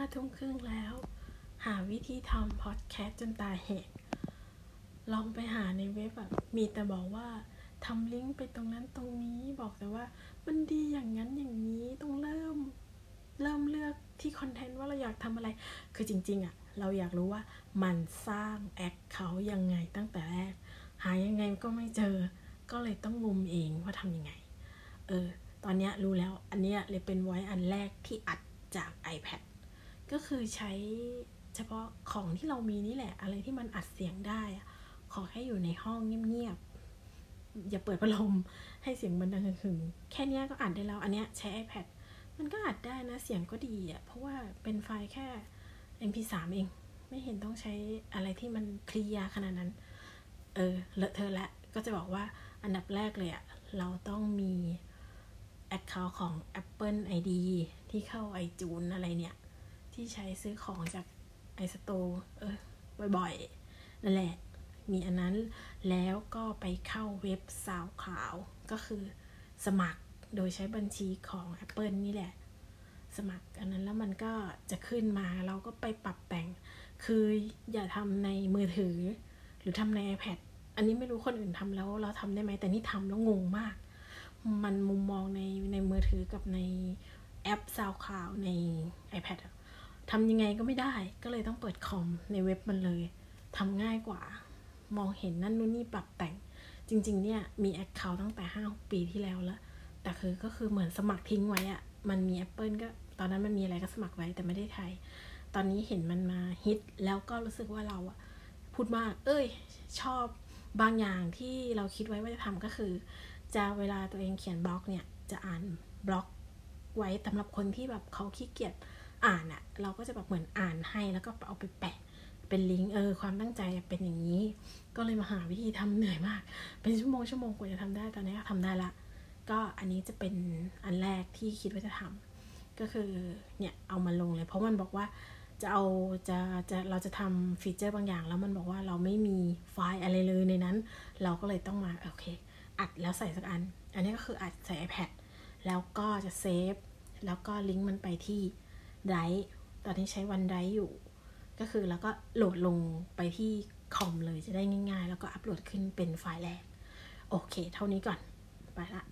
ห้าทุ่มครึ่งแล้ว หาวิธีทำพอดแคสต์จนตาแหกลองไปหาในเว็บแบบมีแต่บอกว่าทำลิงก์ไปตรงนั้นตรงนี้บอกแต่ว่า มันดีอย่างนั้นอย่างนี้ต้องเริ่มเริ่มเลือกที่คอนเทนต์ว่าเราอยากทำอะไร คือจริง ๆอะเราอยากรู้ว่ามันสร้างแอคเขายังไงตั้งแต่แรก หายังไงก็ไม่เจอ ก็เลยต้องงมเองว่าทำยังไง เออ ตอนนี้รู้แล้วอันนี้เลยเป็นไว้อันแรกที่อัดจาก iPad ก็คือใช้เฉพาะของที่เรามีนี่แหละ อะไรที่มันอัดเสียงได้ ขอแค่อยู่ในห้องเงียบๆ อย่าเปิดพัดลมให้เสียงมันดังหึงแค่นี้ก็อัดได้แล้ว อันเนี้ยใช้ iPad มันก็อัดได้นะ เสียงก็ดีอะเพราะว่าเป็นไฟล์แค่ MP3 เอง ไม่เห็นต้องใช้อะไรที่มันเคลียร์ขนาดนั้น เออ เลอะเทอะละ ก็จะบอกว่าอันดับแรกเลยอะเราต้องมี Account ของ Apple ID ที่เข้า iTunes อะไรเนี่ย ที่ใช้ซื้อของจาก iStore เออบ่อยๆ นั่นแหละ มีอันนั้นแล้วก็ไปเข้าเว็บสาวขาว ก็คือสมัครโดยใช้บัญชีของ Apple นี่แหละ สมัครอันนั้นแล้วมันก็จะขึ้นมาเราก็ไปปรับแต่ง คืออย่าทำในมือถือ หรือทำใน iPad อันนี้ไม่รู้คนอื่นทำแล้วเราทำได้ไหมแต่นี่ทำแล้วงงมาก มันมุมมองในในมือถือกับในแอป SoundCloud ใน iPad อะ ทำยังไงก็ไม่ได้ ก็เลยต้องเปิดคอมในเว็บมันเลยทำง่ายกว่า มองเห็นนั่นนู่นนี่ปรับแต่ง จริง ๆ เนี่ยมี account ตั้งแต่ห้าปีที่แล้วแล้วแต่คือก็คือเหมือนสมัครทิ้งไว้อะมันมี Apple ก็ตอนนั้นมันมีอะไรก็สมัครไว้แต่ไม่ได้ใช้ตอนนี้เห็นมันมาฮิตแล้วก็รู้สึกว่าเราอะพูดมาก เอ้ย ชอบบางอย่างที่เราคิดไว้ว่าจะทำก็คือ จะเวลาตัวเองเขียนบล็อกเนี่ย จะอ่านบล็อกไว้สำหรับคนที่แบบเขาขี้เกียจ อ่านอะเราก็จะแบบเหมือนอ่านให้แล้วก็เอาไปแปะเป็นลิงก์เออความตั้งใจเป็นอย่างนี้ ก็เลยมาหาวิธีทำเหนื่อยมาก เป็นชั่วโมงชั่วโมงกว่าจะทำได้ตอนนี้ก็ทำได้ละ ก็อันนี้จะเป็นอันแรกที่คิดว่าจะทำก็คือเนี่ยเอามาลงเลย เพราะมันบอกว่าจะเอาจะจะเราจะทำฟีเจอร์บางอย่าง แล้วมันบอกว่าเราไม่มีไฟล์อะไรเลยในนั้น เราก็เลยต้องมาโอเค อัดแล้วใส่สักอัน อันนี้ก็คืออัดใส่ iPad แล้วก็จะเซฟแล้วก็ลิงก์มันไปที่ Drive ตอนนี้ใช้ OneDrive อยู่ ก็คือแล้วก็โหลดลงไปที่คอมเลยจะได้ง่าย ๆ แล้วก็อัปโหลดขึ้นเป็นไฟล์แรก โอเค เท่านี้ก่อน ไปละ